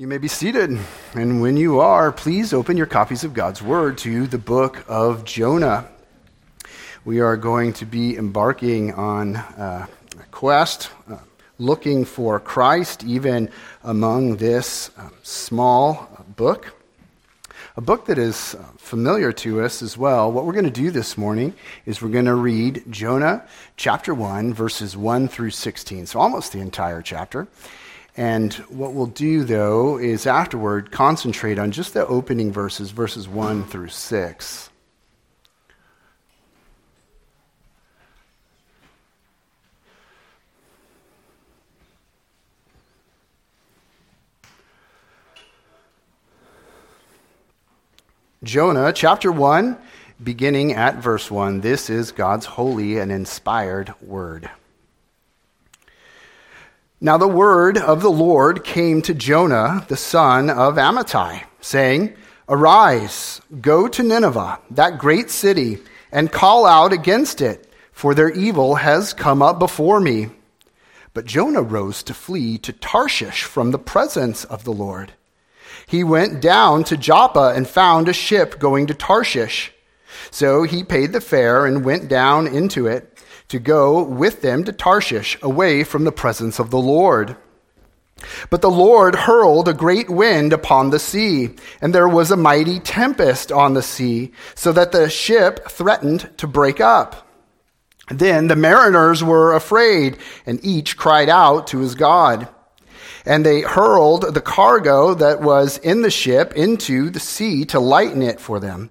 You may be seated. And when you are, please open your copies of God's Word to the book of Jonah. We are going to be embarking on uh, a quest uh, looking for Christ, even among this uh, small book. A book that is uh, familiar to us as well. What we're going to do this morning is we're going to read Jonah chapter 1, verses 1 through 16. So almost the entire chapter. And what we'll do, though, is afterward concentrate on just the opening verses, verses 1 through 6. Jonah chapter 1, beginning at verse 1. This is God's holy and inspired word. Now the word of the Lord came to Jonah, the son of Amittai, saying, Arise, go to Nineveh, that great city, and call out against it, for their evil has come up before me. But Jonah rose to flee to Tarshish from the presence of the Lord. He went down to Joppa and found a ship going to Tarshish. So he paid the fare and went down into it to go with them to Tarshish, away from the presence of the Lord. But the Lord hurled a great wind upon the sea, and there was a mighty tempest on the sea, so that the ship threatened to break up. Then the mariners were afraid, and each cried out to his God. And they hurled the cargo that was in the ship into the sea to lighten it for them.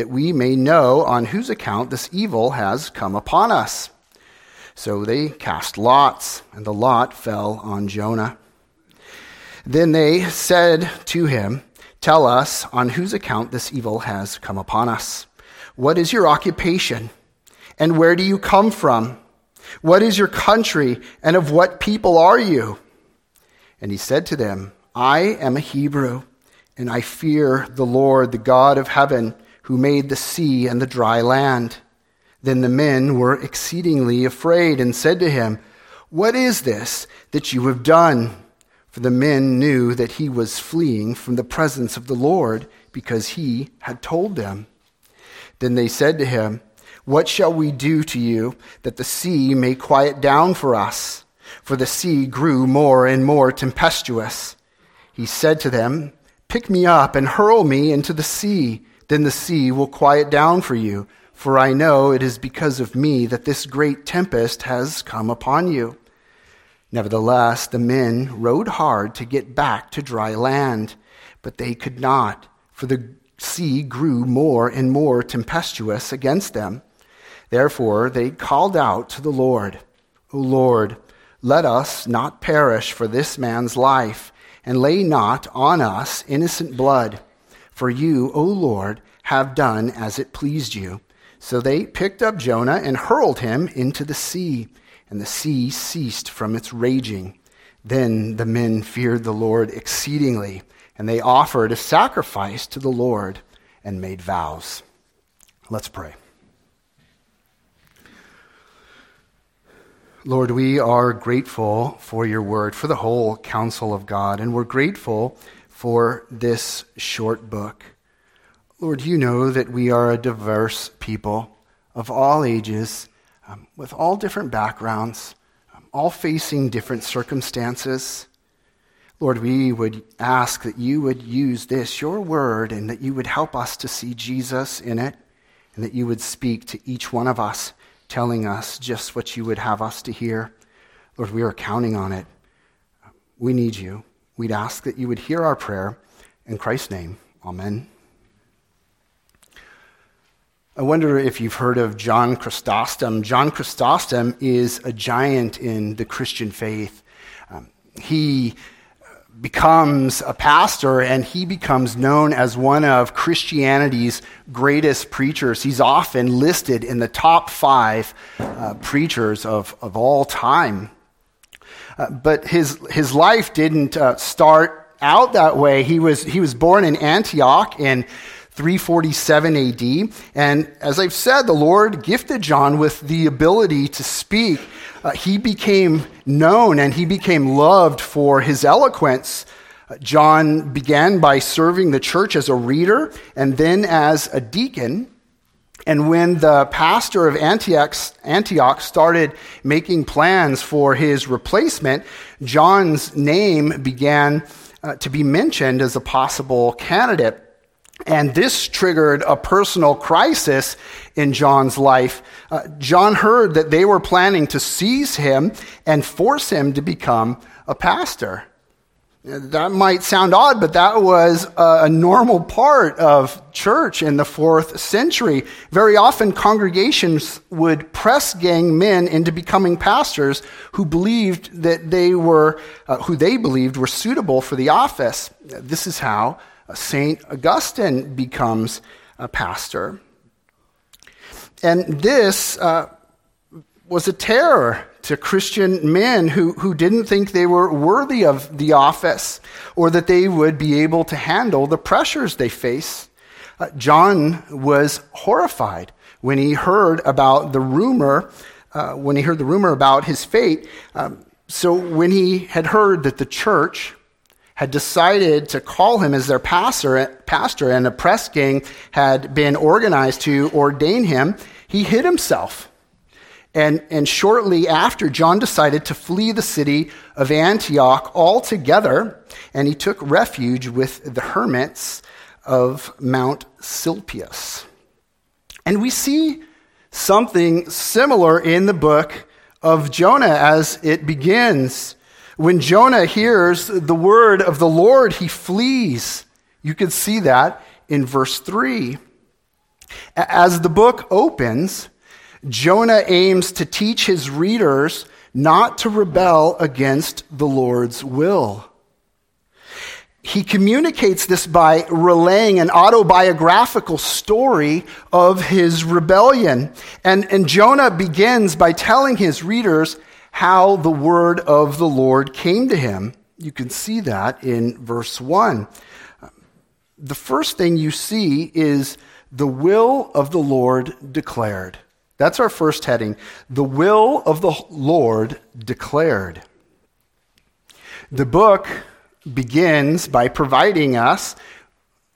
that we may know on whose account this evil has come upon us. So they cast lots, and the lot fell on Jonah. Then they said to him, Tell us on whose account this evil has come upon us. What is your occupation? And where do you come from? What is your country? And of what people are you? And he said to them, I am a Hebrew, and I fear the Lord, the God of heaven who made the sea and the dry land. Then the men were exceedingly afraid and said to him, What is this that you have done? For the men knew that he was fleeing from the presence of the Lord because he had told them. Then they said to him, What shall we do to you that the sea may quiet down for us? For the sea grew more and more tempestuous. He said to them, Pick me up and hurl me into the sea then the sea will quiet down for you, for I know it is because of me that this great tempest has come upon you. Nevertheless, the men rowed hard to get back to dry land, but they could not, for the sea grew more and more tempestuous against them. Therefore, they called out to the Lord, O Lord, let us not perish for this man's life, and lay not on us innocent blood. For you, O Lord, have done as it pleased you. So they picked up Jonah and hurled him into the sea, and the sea ceased from its raging. Then the men feared the Lord exceedingly, and they offered a sacrifice to the Lord and made vows. Let's pray. Lord, we are grateful for your word, for the whole counsel of God, and we're grateful for this short book. Lord, you know that we are a diverse people of all ages, um, with all different backgrounds, um, all facing different circumstances. Lord, we would ask that you would use this, your word, and that you would help us to see Jesus in it, and that you would speak to each one of us, telling us just what you would have us to hear. Lord, we are counting on it. We need you. We'd ask that you would hear our prayer. In Christ's name, amen. I wonder if you've heard of John Chrysostom. John Chrysostom is a giant in the Christian faith. Um, he becomes a pastor and he becomes known as one of Christianity's greatest preachers. He's often listed in the top five uh, preachers of, of all time. Uh, but his, his life didn't uh, start out that way. He was, he was born in Antioch in 347 AD. And as I've said, the Lord gifted John with the ability to speak. Uh, he became known and he became loved for his eloquence. Uh, John began by serving the church as a reader and then as a deacon. And when the pastor of Antioch, Antioch started making plans for his replacement, John's name began uh, to be mentioned as a possible candidate. And this triggered a personal crisis in John's life. Uh, John heard that they were planning to seize him and force him to become a pastor. That might sound odd, but that was a normal part of church in the fourth century. Very often, congregations would press gang men into becoming pastors who believed that they were, uh, who they believed were suitable for the office. This is how St. Augustine becomes a pastor. And this uh, was a terror to Christian men who, who didn't think they were worthy of the office or that they would be able to handle the pressures they face. Uh, John was horrified when he heard about the rumor, uh, when he heard the rumor about his fate. Um, so when he had heard that the church had decided to call him as their pastor, pastor and a press gang had been organized to ordain him, he hid himself. And, and shortly after, John decided to flee the city of Antioch altogether, and he took refuge with the hermits of Mount Silpius. And we see something similar in the book of Jonah as it begins. When Jonah hears the word of the Lord, he flees. You can see that in verse 3. As the book opens, Jonah aims to teach his readers not to rebel against the Lord's will. He communicates this by relaying an autobiographical story of his rebellion. And, and Jonah begins by telling his readers how the word of the Lord came to him. You can see that in verse 1. The first thing you see is the will of the Lord declared. That's our first heading. The will of the Lord declared. The book begins by providing us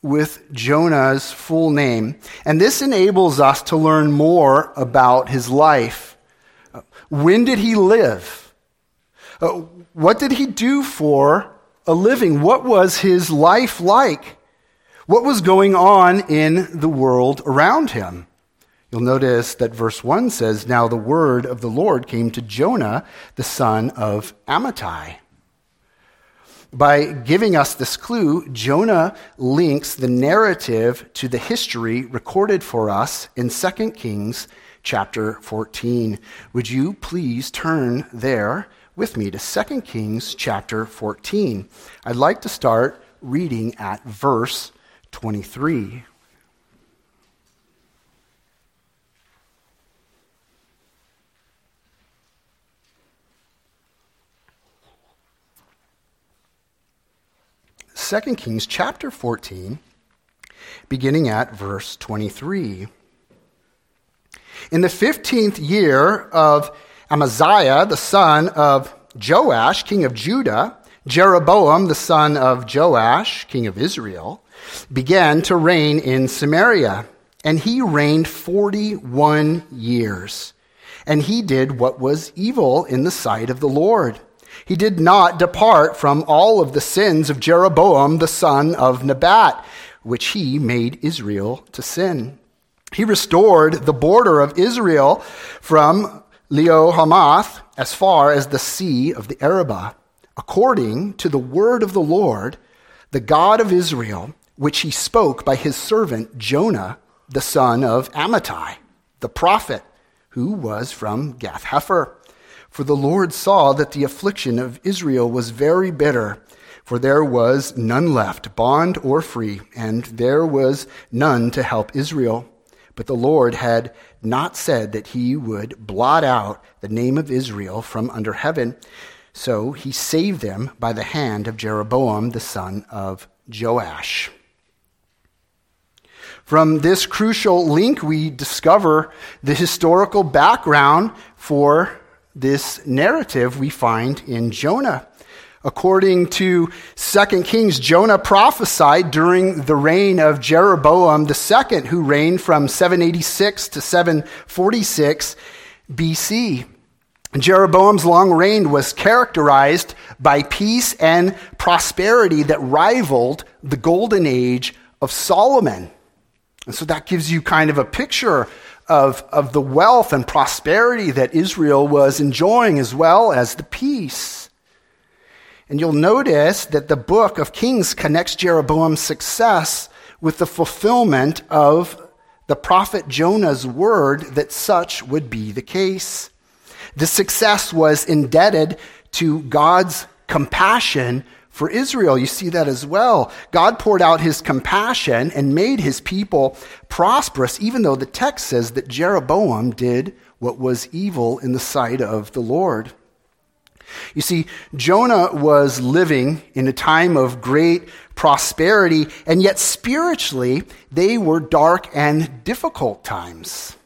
with Jonah's full name, and this enables us to learn more about his life. When did he live? Uh, what did he do for a living? What was his life like? What was going on in the world around him? You'll notice that verse 1 says, Now the word of the Lord came to Jonah, the son of Amittai. By giving us this clue, Jonah links the narrative to the history recorded for us in 2 Kings chapter 14. Would you please turn there with me to 2 Kings chapter 14? I'd like to start reading at verse 23. Second Kings chapter 14, beginning at verse 23. In the 15th year of Amaziah, the son of Joash, king of Judah, Jeroboam, the son of Joash, king of Israel, began to reign in Samaria. And he reigned 41 years. And he did what was evil in the sight of the Lord. He did not depart from all of the sins of Jeroboam, the son of Nebat, which he made Israel to sin. He restored the border of Israel from Lebo Hamath as far as the sea of the Arabah, according to the word of the Lord, the God of Israel, which he spoke by his servant Jonah, the son of Amittai, the prophet, who was from Gath Hepher. For the Lord saw that the affliction of Israel was very bitter For there was none left, bond or free, and there was none to help Israel. But the Lord had not said that he would blot out the name of Israel from under heaven. So he saved them by the hand of Jeroboam the son of Joash. From this crucial link, we discover the historical background for this narrative we find in Jonah. According to 2 Kings, Jonah prophesied during the reign of Jeroboam II, who reigned from 786 to 746 BC. Jeroboam's long reign was characterized by peace and prosperity that rivaled the golden age of Solomon. And so that gives you kind of a picture of, of the wealth and prosperity that Israel was enjoying as well as the peace. And you'll notice that the book of Kings connects Jeroboam's success with the fulfillment of the prophet Jonah's word that such would be the case. The success was indebted to God's compassion for Israel. You see that as well. God poured out his compassion and made his people prosperous, even though the text says that Jeroboam did what was evil in the sight of the Lord. You see, Jonah was living in a time of great prosperity, and yet spiritually, they were dark and difficult times.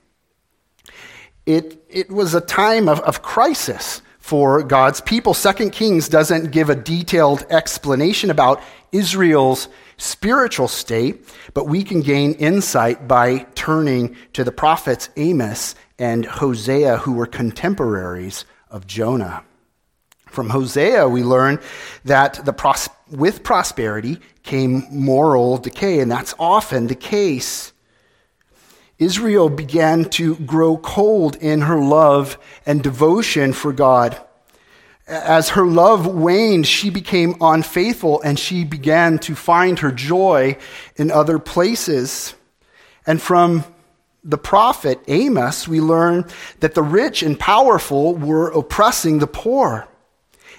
It, it was a time of, of crisis for God's people. Second Kings doesn't give a detailed explanation about Israel's spiritual state, but we can gain insight by turning to the prophets Amos and Hosea, who were contemporaries of Jonah. From Hosea, we learn that the pros- with prosperity came moral decay, and that's often the case. Israel began to grow cold in her love and devotion for God. As her love waned, she became unfaithful and she began to find her joy in other places. And from the prophet Amos, we learn that the rich and powerful were oppressing the poor.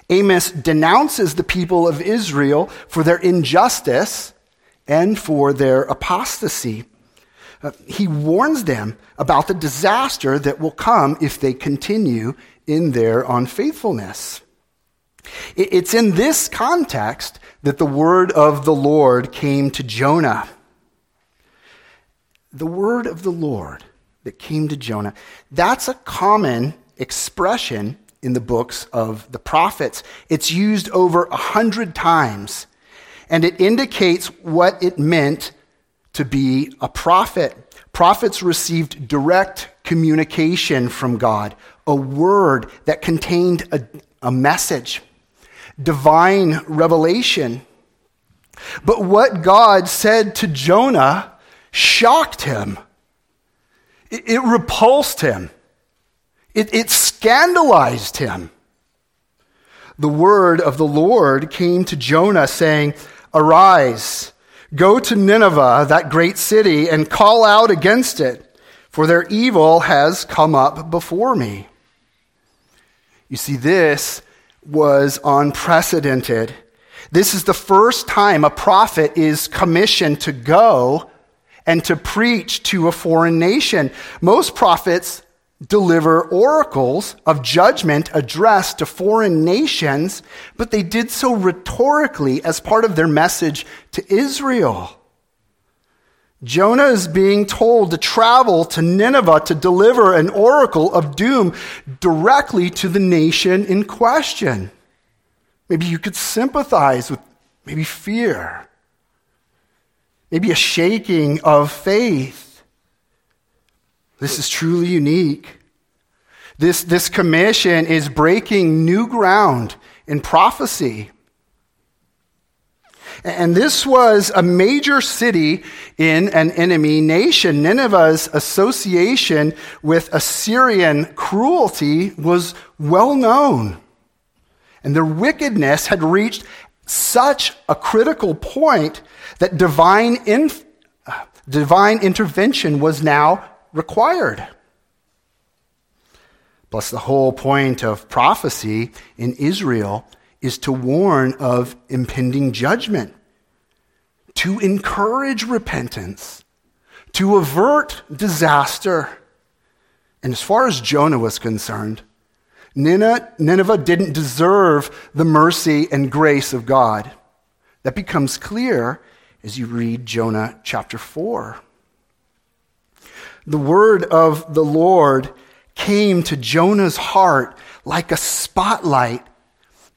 Amos denounces the people of Israel for their injustice and for their apostasy. Uh, he warns them about the disaster that will come if they continue in their unfaithfulness. It's in this context that the word of the Lord came to Jonah. The word of the Lord that came to Jonah, that's a common expression in the books of the prophets. It's used over a hundred times, and it indicates what it meant to be a prophet. Prophets received direct communication from God, a word that contained a, a message, divine revelation. But what God said to Jonah shocked him. It, it repulsed him. It, it scandalized him. The word of the Lord came to Jonah saying, Arise Go to Nineveh, that great city, and call out against it, for their evil has come up before me. You see, this was unprecedented. This is the first time a prophet is commissioned to go and to preach to a foreign nation. Most prophets deliver oracles of judgment addressed to foreign nations, but they did so rhetorically as part of their message to Israel. Jonah is being told to travel to Nineveh to deliver an oracle of doom directly to the nation in question. Maybe you could sympathize with maybe fear, maybe a shaking of faith. This is truly unique. This, this commission is breaking new ground in prophecy. And this was a major city in an enemy nation. Nineveh's association with Assyrian cruelty was well known. And their wickedness had reached such a critical point that divine, inf- uh, divine intervention was now required. Plus, the whole point of prophecy in Israel is to warn of impending judgment, to encourage repentance, to avert disaster. And as far as Jonah was concerned, Nineveh didn't deserve the mercy and grace of God. That becomes clear as you read Jonah chapter 4. The word of the Lord came to Jonah's heart like a spotlight,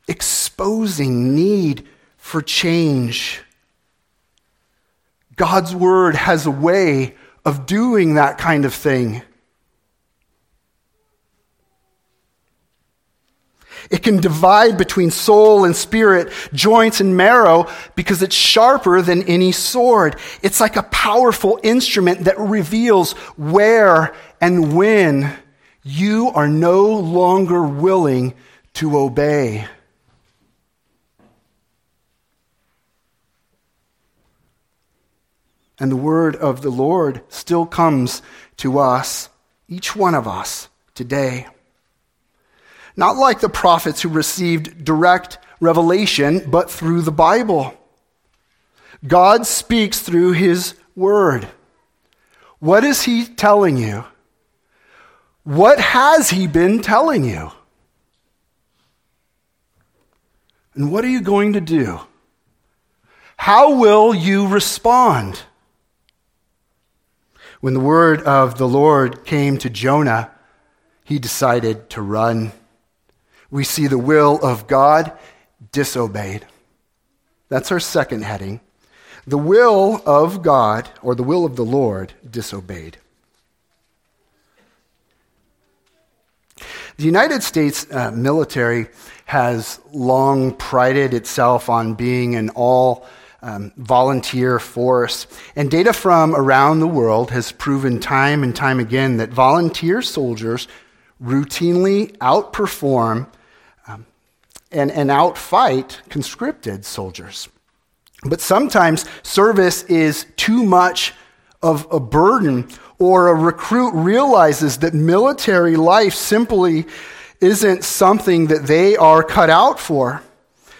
exposing need for change. God's word has a way of doing that kind of thing. It can divide between soul and spirit, joints and marrow, because it's sharper than any sword. It's like a powerful instrument that reveals where and when you are no longer willing to obey. And the word of the Lord still comes to us, each one of us, today. Not like the prophets who received direct revelation, but through the Bible. God speaks through his word. What is he telling you? What has he been telling you? And what are you going to do? How will you respond? When the word of the Lord came to Jonah, he decided to run we see the will of God disobeyed. That's our second heading. The will of God, or the will of the Lord, disobeyed. The United States uh, military has long prided itself on being an all um, volunteer force. And data from around the world has proven time and time again that volunteer soldiers routinely outperform and, and outfight conscripted soldiers. But sometimes service is too much of a burden, or a recruit realizes that military life simply isn't something that they are cut out for.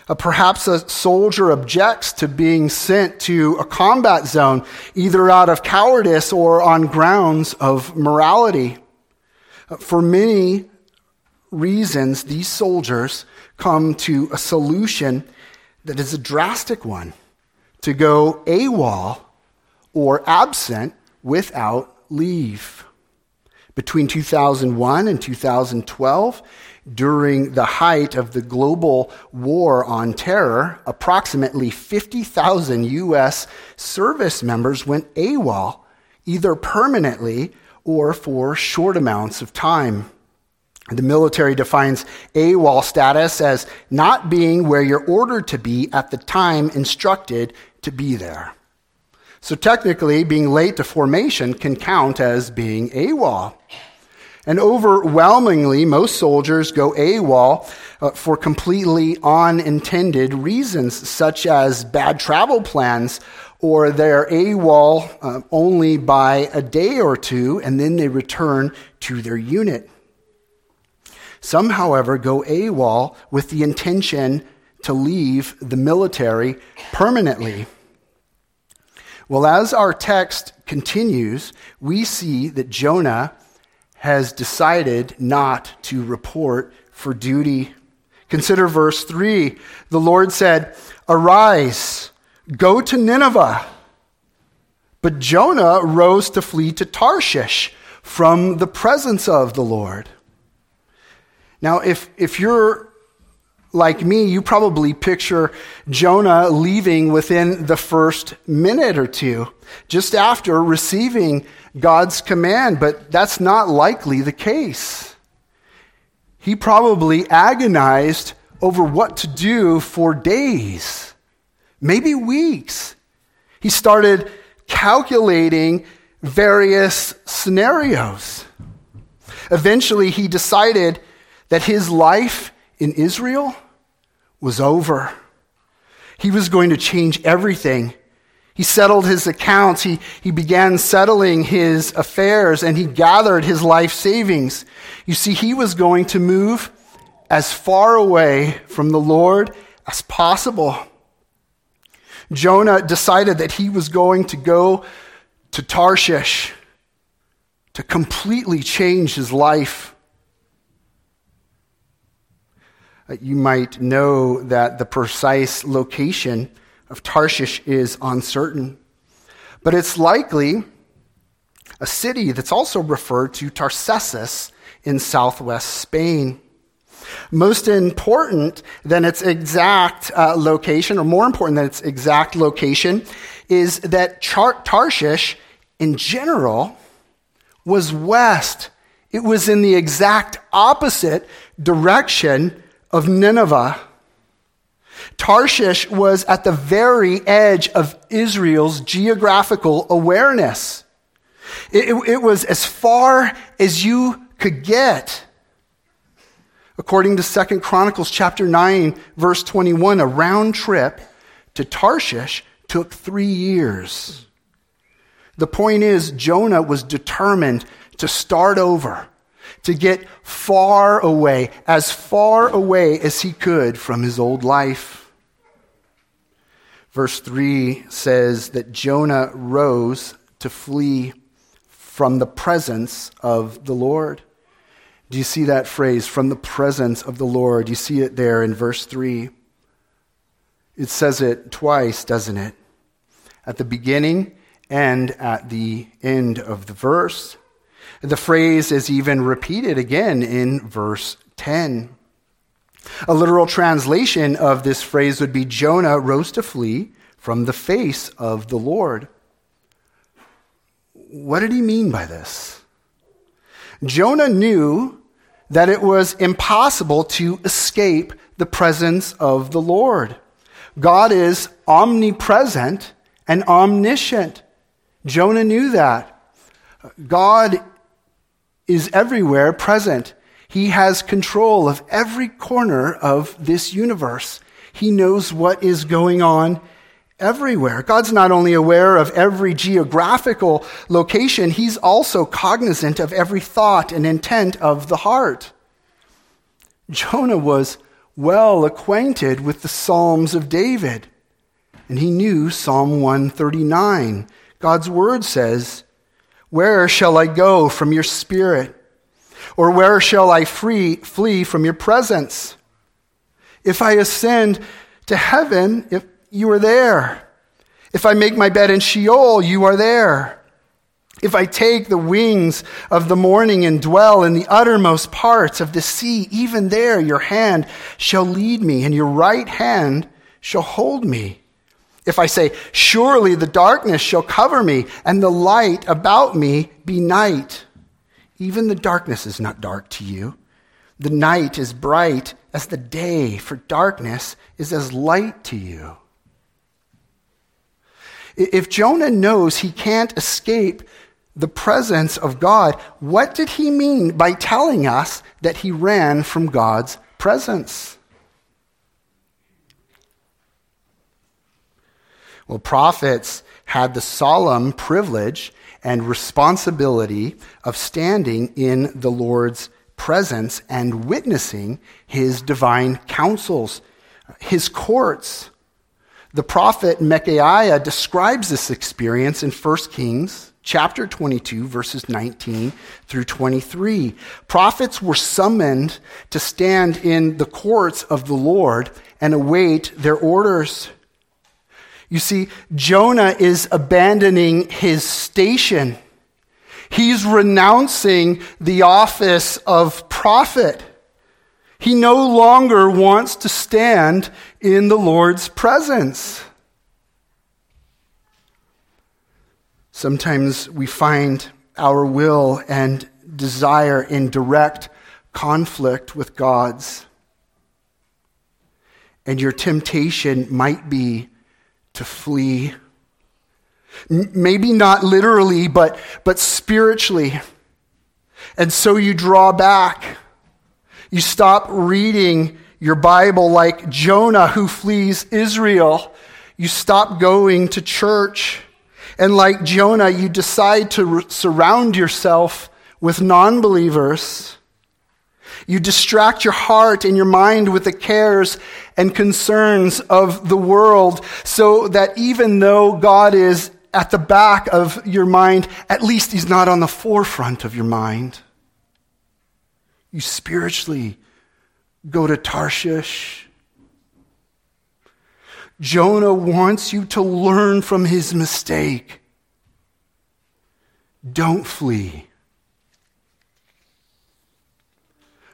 Uh, perhaps a soldier objects to being sent to a combat zone, either out of cowardice or on grounds of morality. Uh, for many reasons, these soldiers come to a solution that is a drastic one to go AWOL or absent without leave. Between 2001 and 2012, during the height of the global war on terror, approximately 50,000 U.S. service members went AWOL, either permanently or for short amounts of time. The military defines AWOL status as not being where you're ordered to be at the time instructed to be there. So technically, being late to formation can count as being AWOL. And overwhelmingly, most soldiers go AWOL uh, for completely unintended reasons, such as bad travel plans, or they're AWOL uh, only by a day or two, and then they return to their unit. Some, however, go AWOL with the intention to leave the military permanently. Well, as our text continues, we see that Jonah has decided not to report for duty. Consider verse 3. The Lord said, Arise, go to Nineveh. But Jonah rose to flee to Tarshish from the presence of the Lord. Now, if, if you're like me, you probably picture Jonah leaving within the first minute or two, just after receiving God's command, but that's not likely the case. He probably agonized over what to do for days, maybe weeks. He started calculating various scenarios. Eventually, he decided that his life in Israel was over. He was going to change everything. He settled his accounts. He, he began settling his affairs and he gathered his life savings. You see, he was going to move as far away from the Lord as possible. Jonah decided that he was going to go to Tarshish to completely change his life. Uh, you might know that the precise location of Tarshish is uncertain, but it's likely a city that's also referred to Tarsus in southwest Spain. Most important than its exact uh, location, or more important than its exact location, is that Char- Tarshish in general was west. It was in the exact opposite direction of Nineveh. Tarshish was at the very edge of Israel's geographical awareness. It, it, it, was as far as you could get. According to Second Chronicles chapter 9, verse 21, a round trip to Tarshish took three years. The point is, Jonah was determined to start over, to get far away, as far away as he could from his old life. Verse 3 says that Jonah rose to flee from the presence of the Lord. Do you see that phrase, from the presence of the Lord? You see it there in verse 3. It says it twice, doesn't it? At the beginning and at the end of the verse. The phrase is even repeated again in verse 10. A literal translation of this phrase would be Jonah rose to flee from the face of the Lord. What did he mean by this? Jonah knew that it was impossible to escape the presence of the Lord. God is omnipresent and omniscient. Jonah knew that. God is everywhere present. He has control of every corner of this universe. He knows what is going on everywhere. God's not only aware of every geographical location, He's also cognizant of every thought and intent of the heart. Jonah was well acquainted with the Psalms of David, and he knew Psalm 139 God's word says, Where shall I go from your spirit? Or where shall I free, flee from your presence? If I ascend to heaven, if you are there. If I make my bed in Sheol, you are there. If I take the wings of the morning and dwell in the uttermost parts of the sea, even there your hand shall lead me, and your right hand shall hold me. If I say, Surely the darkness shall cover me, and the light about me be night. Even the darkness is not dark to you. The night is bright as the day, for darkness is as light to you. If Jonah knows he can't escape the presence of God, what did he mean by telling us that he ran from God's presence? Well, prophets had the solemn privilege and responsibility of standing in the Lord's presence and witnessing his divine counsels, his courts. The prophet Micaiah describes this experience in 1 Kings chapter 22 verses 19 through 23. Prophets were summoned to stand in the courts of the Lord and await their orders. You see, Jonah is abandoning his station. He's renouncing the office of prophet. He no longer wants to stand in the Lord's presence. Sometimes we find our will and desire in direct conflict with God's. And your temptation might be to flee. Maybe not literally, but, but spiritually. And so you draw back. You stop reading your Bible like Jonah who flees Israel. You stop going to church. And like Jonah, you decide to surround yourself with non believers. You distract your heart and your mind with the cares and concerns of the world so that even though God is at the back of your mind, at least he's not on the forefront of your mind. You spiritually go to Tarshish. Jonah wants you to learn from his mistake. Don't flee.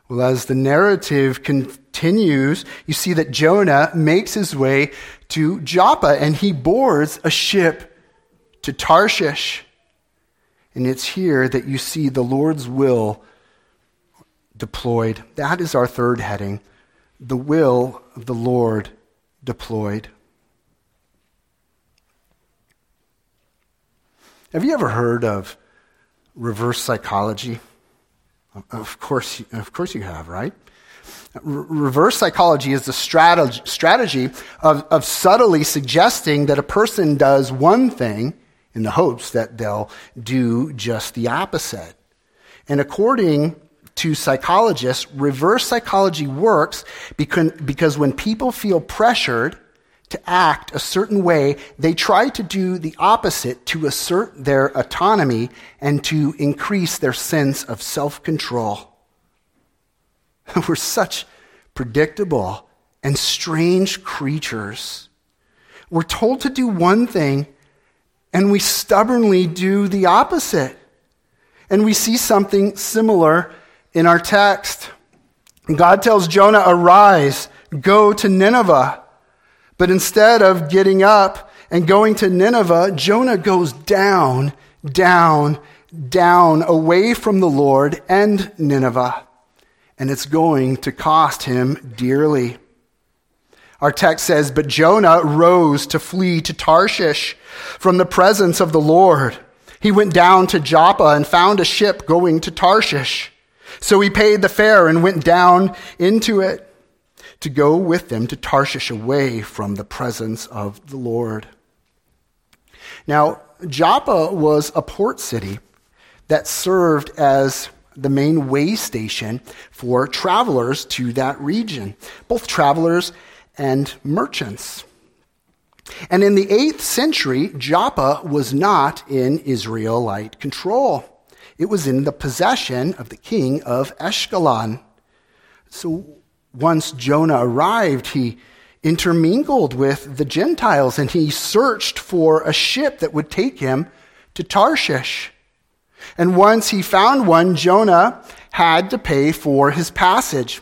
Well, as the narrative continues, you see that Jonah makes his way to Joppa and he boards a ship to Tarshish. And it's here that you see the Lord's will deployed. That is our third heading the will of the Lord deployed. Have you ever heard of reverse psychology? Of course, of course you have, right? reverse psychology is the strategy, of, of subtly suggesting that a person does one thing in the hopes that they'll do just the opposite. And according to psychologists, reverse psychology works because, because when people feel pressured to act a certain way, they try to do the opposite to assert their autonomy and to increase their sense of self control. We're such predictable and strange creatures. We're told to do one thing, and we stubbornly do the opposite. And we see something similar in our text. God tells Jonah, Arise, go to Nineveh. But instead of getting up and going to Nineveh, Jonah goes down, down, down, away from the Lord and Nineveh. And it's going to cost him dearly. Our text says, But Jonah rose to flee to Tarshish from the presence of the Lord. He went down to Joppa and found a ship going to Tarshish. So he paid the fare and went down into it to go with them to Tarshish away from the presence of the Lord. Now, Joppa was a port city that served as the main way station for travelers to that region, both travelers and merchants. And in the 8th century, Joppa was not in Israelite control. It was in the possession of the king of Ashkelon. So once Jonah arrived, he intermingled with the Gentiles and he searched for a ship that would take him to Tarshish. And once he found one, Jonah had to pay for his passage.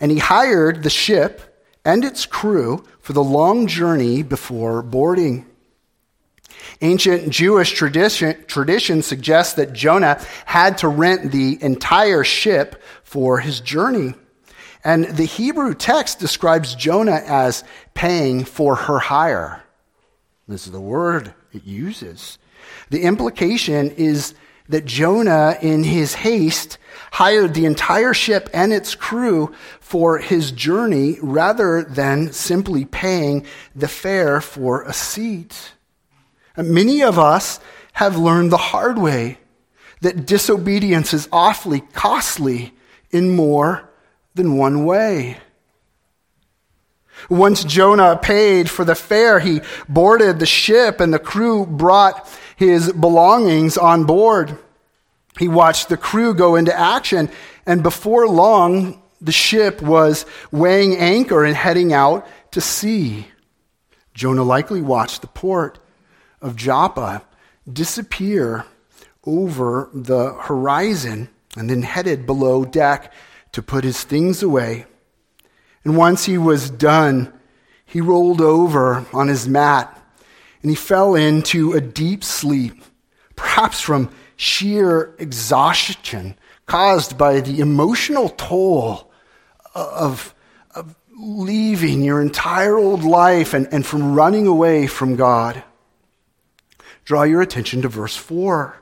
And he hired the ship and its crew for the long journey before boarding. Ancient Jewish tradition, tradition suggests that Jonah had to rent the entire ship for his journey. And the Hebrew text describes Jonah as paying for her hire. This is the word it uses. The implication is that Jonah, in his haste, hired the entire ship and its crew for his journey rather than simply paying the fare for a seat. Many of us have learned the hard way that disobedience is awfully costly in more than one way. Once Jonah paid for the fare, he boarded the ship and the crew brought his belongings on board. He watched the crew go into action, and before long, the ship was weighing anchor and heading out to sea. Jonah likely watched the port of Joppa disappear over the horizon and then headed below deck to put his things away. And once he was done, he rolled over on his mat and he fell into a deep sleep, perhaps from sheer exhaustion caused by the emotional toll of, of leaving your entire old life and, and from running away from God. Draw your attention to verse 4.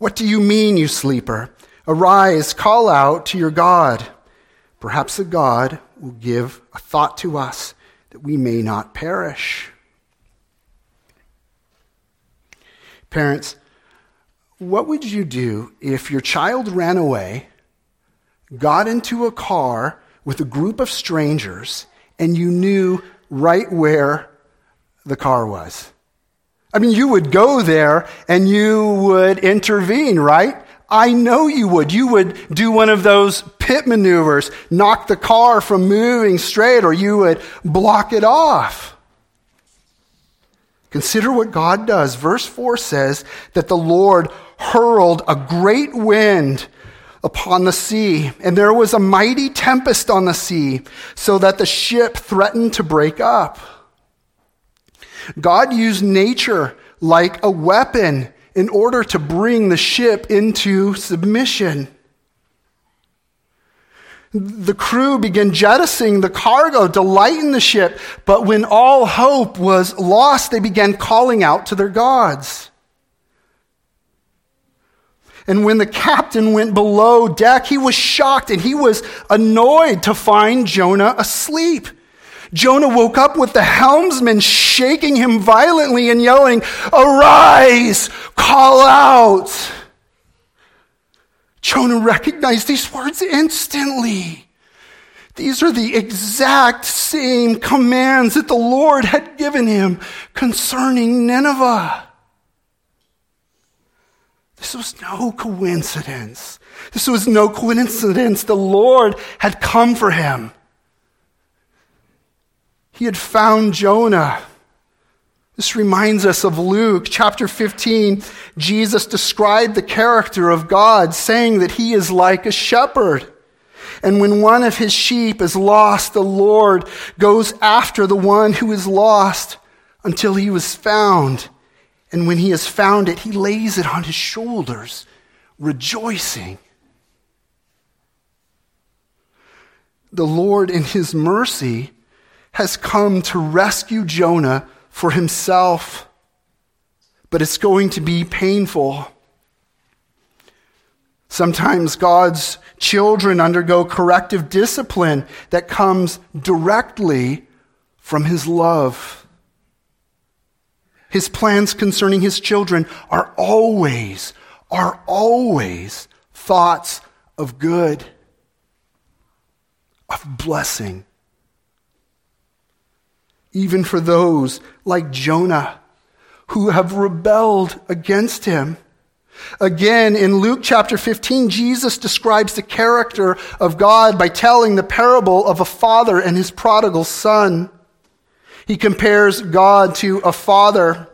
What do you mean, you sleeper? Arise, call out to your God. Perhaps the God will give a thought to us that we may not perish. Parents, what would you do if your child ran away, got into a car with a group of strangers, and you knew right where the car was? I mean, you would go there and you would intervene, right? I know you would. You would do one of those pit maneuvers, knock the car from moving straight, or you would block it off. Consider what God does. Verse 4 says that the Lord hurled a great wind upon the sea, and there was a mighty tempest on the sea, so that the ship threatened to break up. God used nature like a weapon in order to bring the ship into submission. The crew began jettisoning the cargo to lighten the ship, but when all hope was lost, they began calling out to their gods. And when the captain went below deck, he was shocked and he was annoyed to find Jonah asleep. Jonah woke up with the helmsman shaking him violently and yelling, Arise, call out. Jonah recognized these words instantly. These are the exact same commands that the Lord had given him concerning Nineveh. This was no coincidence. This was no coincidence. The Lord had come for him. He had found Jonah. This reminds us of Luke chapter 15. Jesus described the character of God, saying that he is like a shepherd. And when one of his sheep is lost, the Lord goes after the one who is lost until he was found. And when he has found it, he lays it on his shoulders, rejoicing. The Lord, in his mercy, has come to rescue Jonah for himself, but it's going to be painful. Sometimes God's children undergo corrective discipline that comes directly from his love. His plans concerning his children are always, are always thoughts of good, of blessing. Even for those like Jonah who have rebelled against him. Again, in Luke chapter 15, Jesus describes the character of God by telling the parable of a father and his prodigal son. He compares God to a father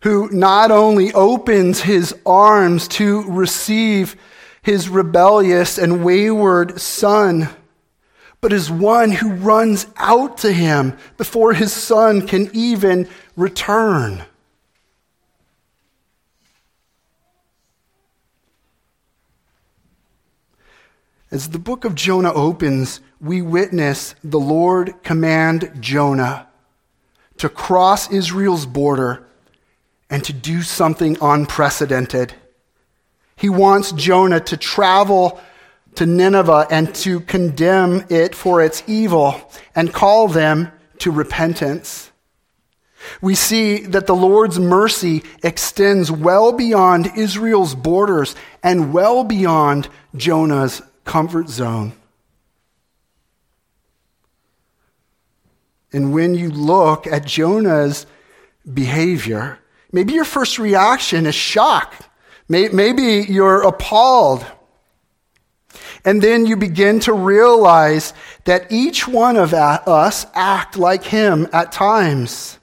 who not only opens his arms to receive his rebellious and wayward son, but is one who runs out to him before his son can even return. As the book of Jonah opens, we witness the Lord command Jonah to cross Israel's border and to do something unprecedented. He wants Jonah to travel to Nineveh and to condemn it for its evil and call them to repentance. We see that the Lord's mercy extends well beyond Israel's borders and well beyond Jonah's comfort zone. And when you look at Jonah's behavior, maybe your first reaction is shock. Maybe you're appalled. And then you begin to realize that each one of us act like him at times.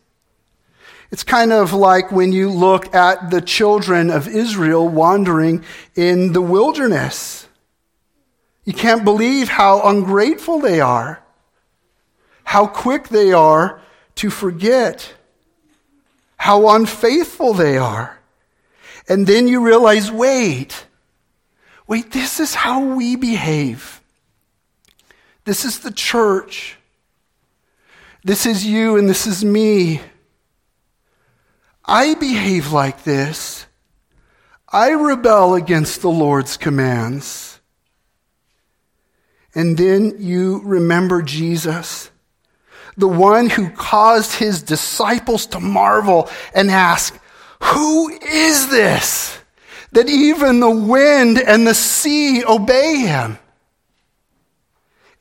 It's kind of like when you look at the children of Israel wandering in the wilderness. You can't believe how ungrateful they are how quick they are to forget, how unfaithful they are. And then you realize wait, wait, this is how we behave. This is the church. This is you and this is me. I behave like this. I rebel against the Lord's commands. And then you remember Jesus, the one who caused his disciples to marvel and ask, Who is this? That even the wind and the sea obey him.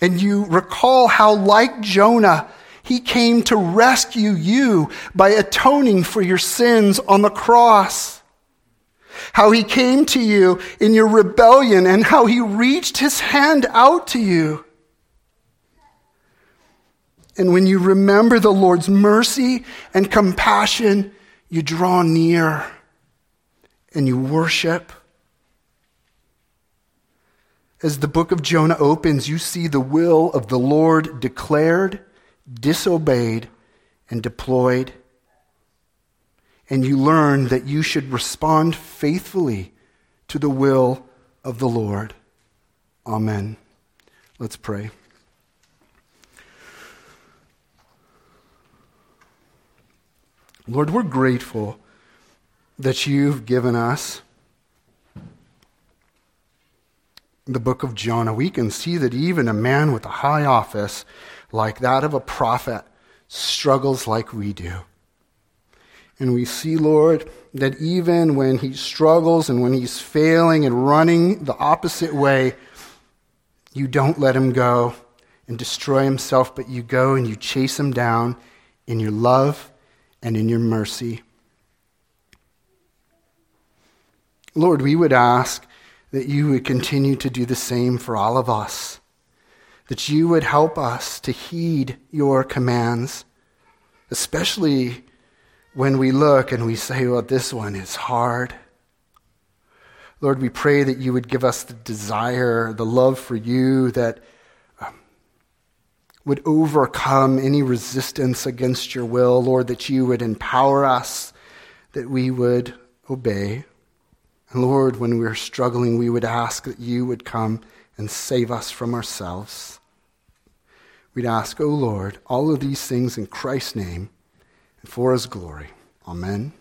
And you recall how, like Jonah, he came to rescue you by atoning for your sins on the cross how he came to you in your rebellion and how he reached his hand out to you. And when you remember the Lord's mercy and compassion, you draw near and you worship. As the book of Jonah opens, you see the will of the Lord declared, disobeyed, and deployed and you learn that you should respond faithfully to the will of the Lord. Amen. Let's pray. Lord, we're grateful that you've given us the book of Jonah. We can see that even a man with a high office like that of a prophet struggles like we do. And we see, Lord, that even when he struggles and when he's failing and running the opposite way, you don't let him go and destroy himself, but you go and you chase him down in your love and in your mercy. Lord, we would ask that you would continue to do the same for all of us, that you would help us to heed your commands, especially when we look and we say, well, this one is hard. Lord, we pray that you would give us the desire, the love for you that um, would overcome any resistance against your will. Lord, that you would empower us, that we would obey. And Lord, when we're struggling, we would ask that you would come and save us from ourselves. We'd ask, O oh Lord, all of these things in Christ's name and for his glory. Amen.